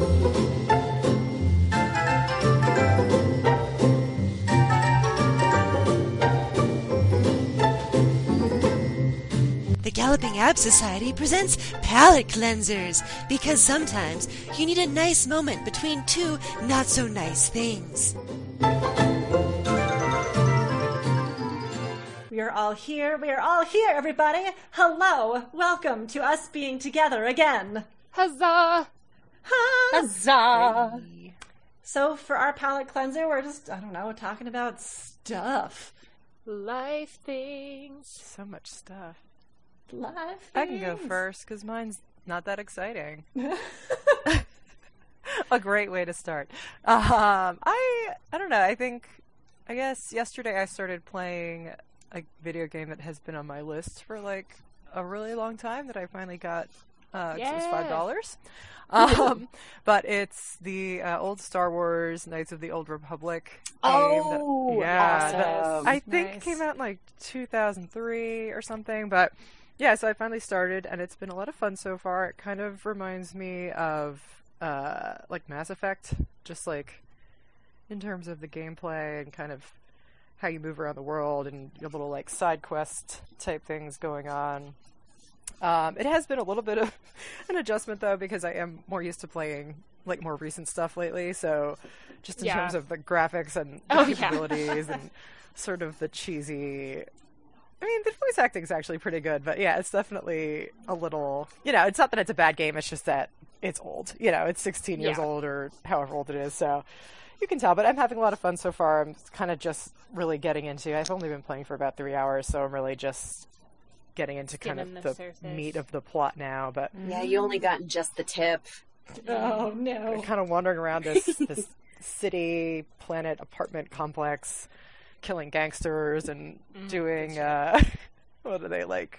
The Galloping Ab Society presents palate cleansers because sometimes you need a nice moment between two not so nice things. We are all here. We are all here, everybody. Hello. Welcome to us being together again. Huzzah! Huh? Huzzah! So, for our palate cleanser, we're just, I don't know, talking about stuff. Life things. So much stuff. Life. I can go first because mine's not that exciting. a great way to start. Um, I I don't know. I think I guess yesterday I started playing a video game that has been on my list for like a really long time that I finally got. Uh, 'cause it was five dollars. Um, but it's the uh, old Star Wars Knights of the Old Republic. game that- Oh, yeah, that awesome. I think Nice. came out in like 2003 or something. But yeah, so I finally started, and it's been a lot of fun so far. It kind of reminds me of uh, like Mass Effect, just like in terms of the gameplay and kind of how you move around the world and your little like side quest type things going on. Um, it has been a little bit of an adjustment though because I am more used to playing like more recent stuff lately. So just in Yeah. terms of the graphics and the Oh, yeah. capabilities and sort of the cheesy. I mean, the voice acting is actually pretty good, but yeah, it's definitely a little. You know, it's not that it's a bad game. It's just that it's old. You know, it's 16 years Yeah. old or however old it is. So you can tell. But I'm having a lot of fun so far. I'm kind of just really getting into. I've only been playing for about three hours, so I'm really just getting into kind of the the, meat of the plot now. But Yeah, you only gotten just the tip. Oh, no. kind of wandering around this this city planet apartment complex killing gangsters and Mm-hmm. doing uh what are they like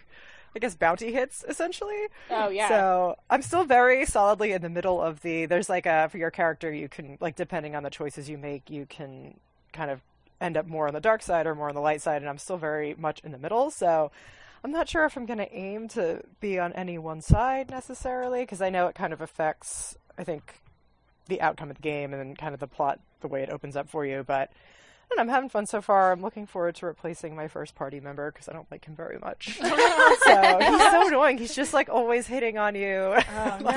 i guess bounty hits essentially Oh, yeah. so i'm still very solidly in the middle of the there's like a for your character you can like depending on the choices you make you can kind of end up more on the dark side or more on the light side and i'm still very much in the middle so i'm not sure if i'm going to aim to be on any one side necessarily because i know it kind of affects i think the outcome of the game and then kind of the plot the way it opens up for you but I don't know, I'm having fun so far. I'm looking forward to replacing my first party member because I don't like him very much. so he's so annoying. He's just like always hitting on you. Oh, no.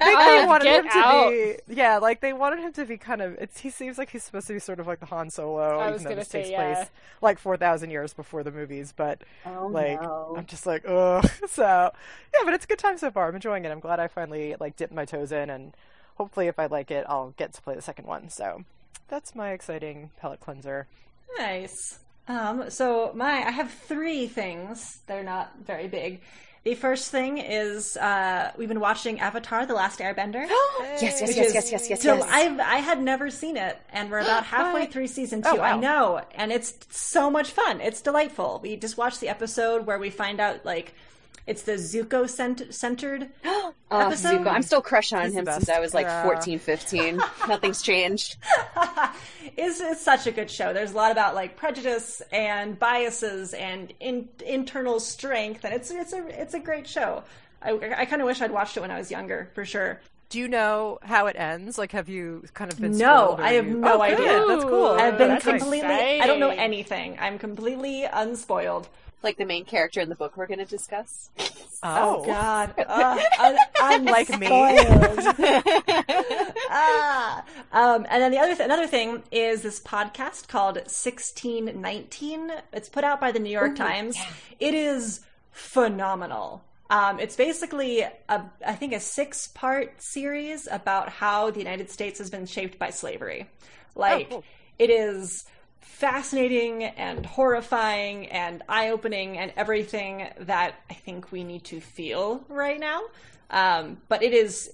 Like I think they wanted him to out. be yeah, like they wanted him to be kind of. It's, he seems like he's supposed to be sort of like the Han Solo. I even was though gonna this say, takes yeah. place like four thousand years before the movies, but Oh like no. I'm just like ugh. So yeah, but it's a good time so far. I'm enjoying it. I'm glad I finally like dipped my toes in, and hopefully if I like it, I'll get to play the second one. So that's my exciting palate cleanser. Nice. Um, so my, I have three things. They're not very big. The first thing is uh, we've been watching Avatar: The Last Airbender. yes, yes, which yes, yes, yes, yes, So yes. I've I had never seen it, and we're about halfway through season two. Oh, wow. I know, and it's so much fun. It's delightful. We just watched the episode where we find out like it's the Zuko cent- centered Oh, episode. Zuko. I'm still crushing on He's him since. I was like Yeah. 14, 15. Nothing's changed. is is such a good show. There's a lot about like prejudice and biases and in, internal strength, and it's it's a it's a great show. I, I kind of wish I'd watched it when I was younger, for sure. Do you know how it ends? Like, have you kind of been? No, I have you- no Oh, idea. That's cool. I've been That's completely. I don't know anything. I'm completely unspoiled. Like the main character in the book we're going to discuss. Oh, God, uh, I, I'm Like me. ah. Um, and then the other th- another thing is this podcast called 1619. It's put out by the New York Times. It is phenomenal. Um, it's basically a, I think, a six-part series about how the United States has been shaped by slavery. Like, cool. it is fascinating and horrifying and eye-opening and everything that I think we need to feel right now. Um, but it is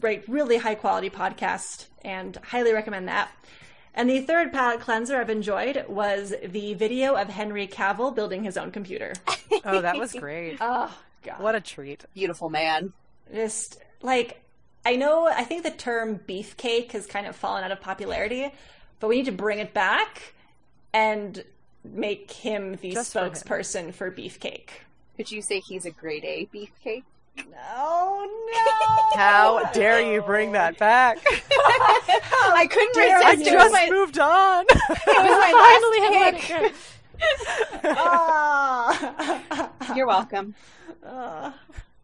right, really high quality podcast, and highly recommend that. And the third palate cleanser I've enjoyed was the video of Henry Cavill building his own computer. Oh, that was great. Oh god, What a treat. Beautiful man. just like I know I think the term beefcake has kind of fallen out of popularity, but we need to bring it back and make him the Just for him. spokesperson for beefcake. Could you say he's a grade A beefcake? Oh no! How dare you bring that back? I couldn't dare I resist. you. It just my, moved on. it was my Finally have last let pick. it go. Ah. You're welcome. Ah.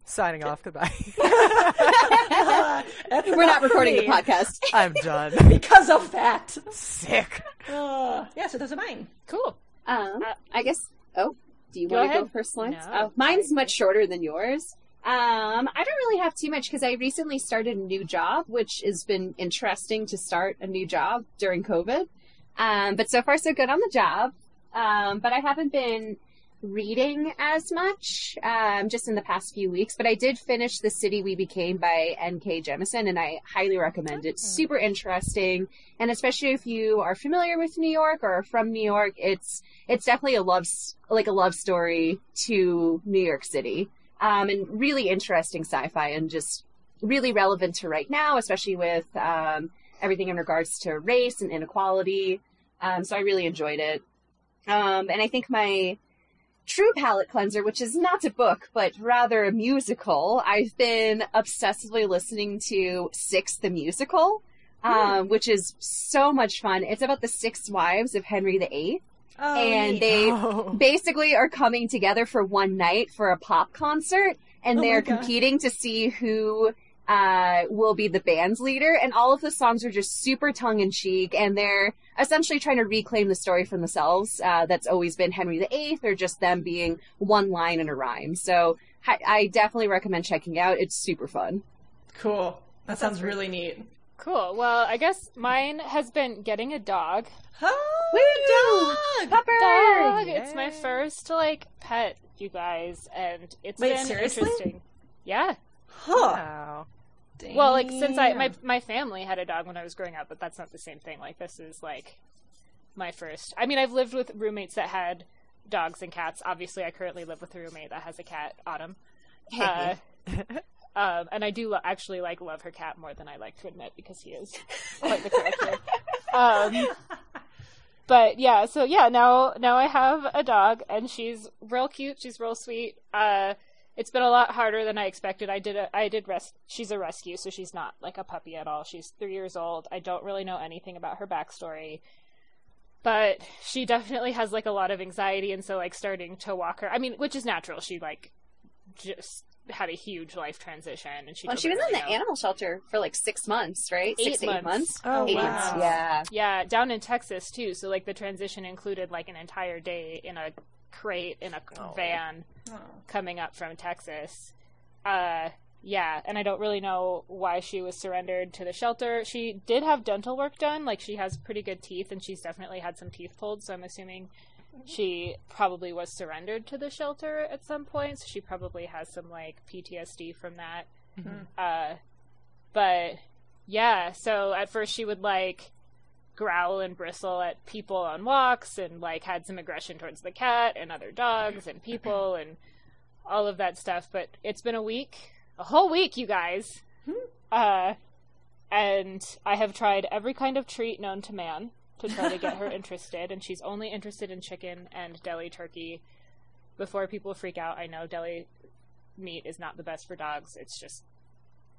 Signing off. Goodbye. That's We're not enough for recording the podcast. I'm done. because of that. Sick. Uh, yeah, so those are mine. Cool. Um, Uh, I guess. Oh, do you Go want to go ahead. first, Lawrence? No, oh, mine's much shorter than yours. Um, I don't really have too much because I recently started a new job, which has been interesting to start a new job during COVID. Um, but so far so good on the job. Um, but I haven't been reading as much um, just in the past few weeks. But I did finish The City We Became by N.K. Jemisin, and I highly recommend it. Super interesting, and especially if you are familiar with New York or are from New York, it's it's definitely a love like a love story to New York City, um, and really interesting sci-fi and just really relevant to right now, especially with um, everything in regards to race and inequality. Um, so I really enjoyed it, um, and I think my true palate cleanser, which is not a book but rather a musical, I've been obsessively listening to Six the musical. Um, which is so much fun. It's about the six wives of Henry VIII Oh, and they Oh. basically are coming together for one night for a pop concert and Oh they're competing to see who uh, will be the band's leader and all of the songs are just super tongue-in-cheek and they're essentially trying to reclaim the story for themselves uh, that's always been henry viii or just them being one line in a rhyme so I, I definitely recommend checking out it's super fun cool. That sounds really neat. Cool. Well, I guess mine has been getting a dog. Oh, dog! Pupper! Dog. It's my first like pet, you guys, and it's Wait, been seriously? interesting. Yeah. Huh. Wow. Well, like since I my my family had a dog when I was growing up, but that's not the same thing. Like this is like my first. I mean, I've lived with roommates that had dogs and cats. Obviously, I currently live with a roommate that has a cat, Autumn. Uh, um, and I do lo- actually like love her cat more than I like to admit because he is quite the character. um, but yeah, so yeah, now now I have a dog and she's real cute. She's real sweet. Uh, it's been a lot harder than I expected. I did a I did res- she's a rescue, so she's not like a puppy at all. She's three years old. I don't really know anything about her backstory but she definitely has like a lot of anxiety and so like starting to walk her i mean which is natural she like just had a huge life transition and she well she was in the know. animal shelter for like six months right Eight six to eight months. months Oh, eight wow. months yeah yeah down in texas too so like the transition included like an entire day in a crate in a Oh. van Oh. coming up from texas. Uh yeah and i don't really know why she was surrendered to the shelter. She did have dental work done like she has pretty good teeth and she's definitely had some teeth pulled so i'm assuming she probably was surrendered to the shelter at some point so she probably has some like ptsd from that. Uh but yeah so at first she would like growl and bristle at people on walks and like had some aggression towards the cat and other dogs and people and all of that stuff. But it's been a week a whole week you guys. Uh and i have tried every kind of treat known to man to try to get her interested and she's only interested in chicken and deli turkey. Before people freak out i know deli meat is not the best for dogs. It's just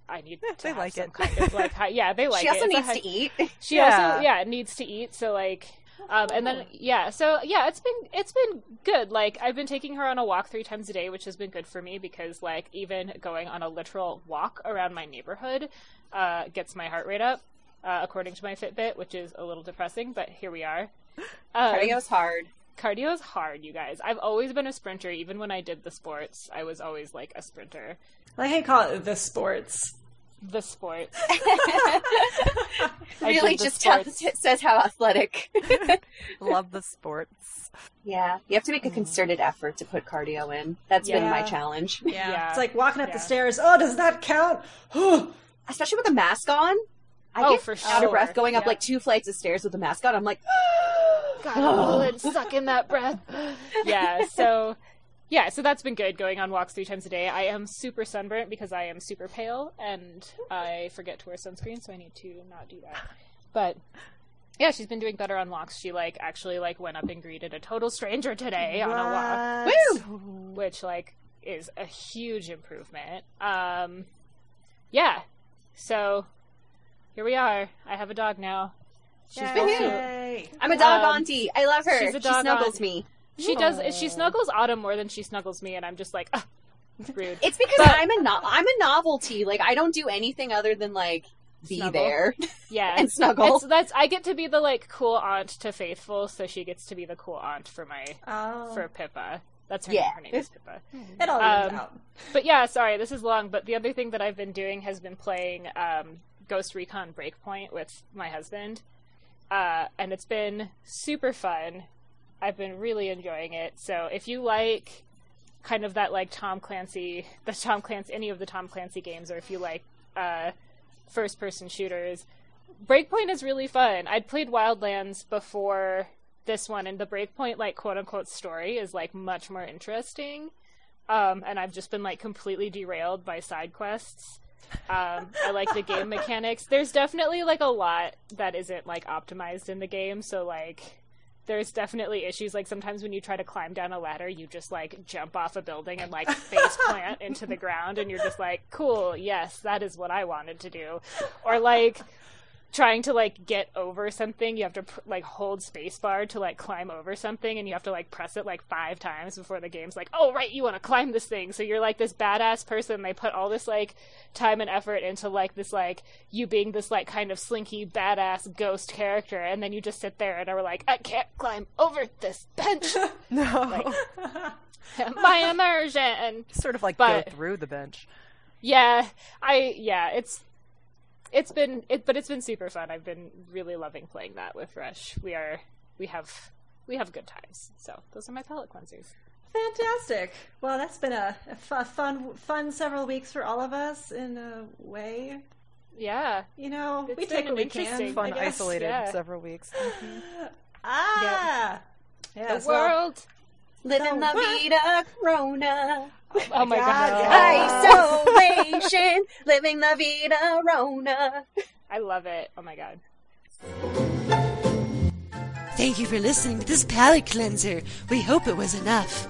i need Yeah, to they have like some it. kind of like hi- yeah they like it. she also It's a needs hi- to eat she Yeah. also yeah needs to eat so like um and then yeah so yeah it's been it's been good like i've been taking her on a walk three times a day which has been good for me because like even going on a literal walk around my neighborhood uh gets my heart rate up uh, according to my fitbit which is a little depressing but here we are um, cardio's hard cardio is hard you guys i've always been a sprinter even when i did the sports i was always like a sprinter I like how call it the sports. The sports really the just sports. it says how athletic Love the sports. yeah you have to make a mm. concerted effort to put cardio in That's been my challenge Yeah. Yeah. It's like walking up Yeah. the stairs. Oh, does that count? especially with a mask on I Oh, get for out of breath going up Yeah. like two flights of stairs with a mask on. I'm like, gotta hold it, suck in that breath. Yeah, so yeah, so that's been good going on walks three times a day. I am super sunburnt because I am super pale and I forget to wear sunscreen, so I need to not do that. But yeah, she's been doing better on walks. She like actually like went up and greeted a total stranger today on a walk, woo! which like is a huge improvement. Um, yeah, so here we are. I have a dog now. She's Yay. real cute. I'm a dog Um, auntie. I love her. she's a she snuggles auntie. me. She does. She snuggles Autumn more than she snuggles me, and I'm just like, ah, rude. It's because But- I'm a no- I'm a novelty. Like I don't do anything other than like be Snuggle. there yeah, and snuggle. It's, that's I get to be the like cool aunt to Faithful, so she gets to be the cool aunt for my Oh, for Pippa. That's her Yeah. name. Her name is Pippa. it all evens um, out. But yeah, sorry, this is long. But the other thing that I've been doing has been playing um, Ghost Recon Breakpoint with my husband, uh, and it's been super fun. I've been really enjoying it. So if you like kind of that like Tom Clancy, the Tom Clancy, any of the Tom Clancy games, or if you like uh, first person shooters, Breakpoint is really fun. I'd played Wildlands before this one, and the Breakpoint like quote unquote story is like much more interesting. Um, and I've just been like completely derailed by side quests. Um, I like the game mechanics. There's definitely like a lot that isn't like optimized in the game, so like there's definitely issues. Like sometimes when you try to climb down a ladder, you just like jump off a building and like face plant into the ground, and you're just like, cool, yes, that is what I wanted to do. Or like trying to like get over something you have to pr- like hold spacebar to like climb over something and you have to like press it like five times before the game's like oh right you want to climb this thing so you're like this badass person they put all this like time and effort into like this like you being this like kind of slinky badass ghost character and then you just sit there and are like i can't climb over this bench No. my immersion sort of like but- go through the bench. yeah i yeah it's it's been it but it's been super fun i've been really loving playing that with rush we are we have we have good times so those are my palate cleansers Fantastic. Well, that's been a, a fun, fun several weeks for all of us in a way. yeah You know, It's we take what an we interesting- can. Fun, isolated yeah. several weeks. Ah. Yeah. the well, world Living la So- vida corona. Oh my God, god, yeah. Isolation. Living la vida rona. i love it oh my god Thank you for listening to this palate cleanser. We hope it was enough.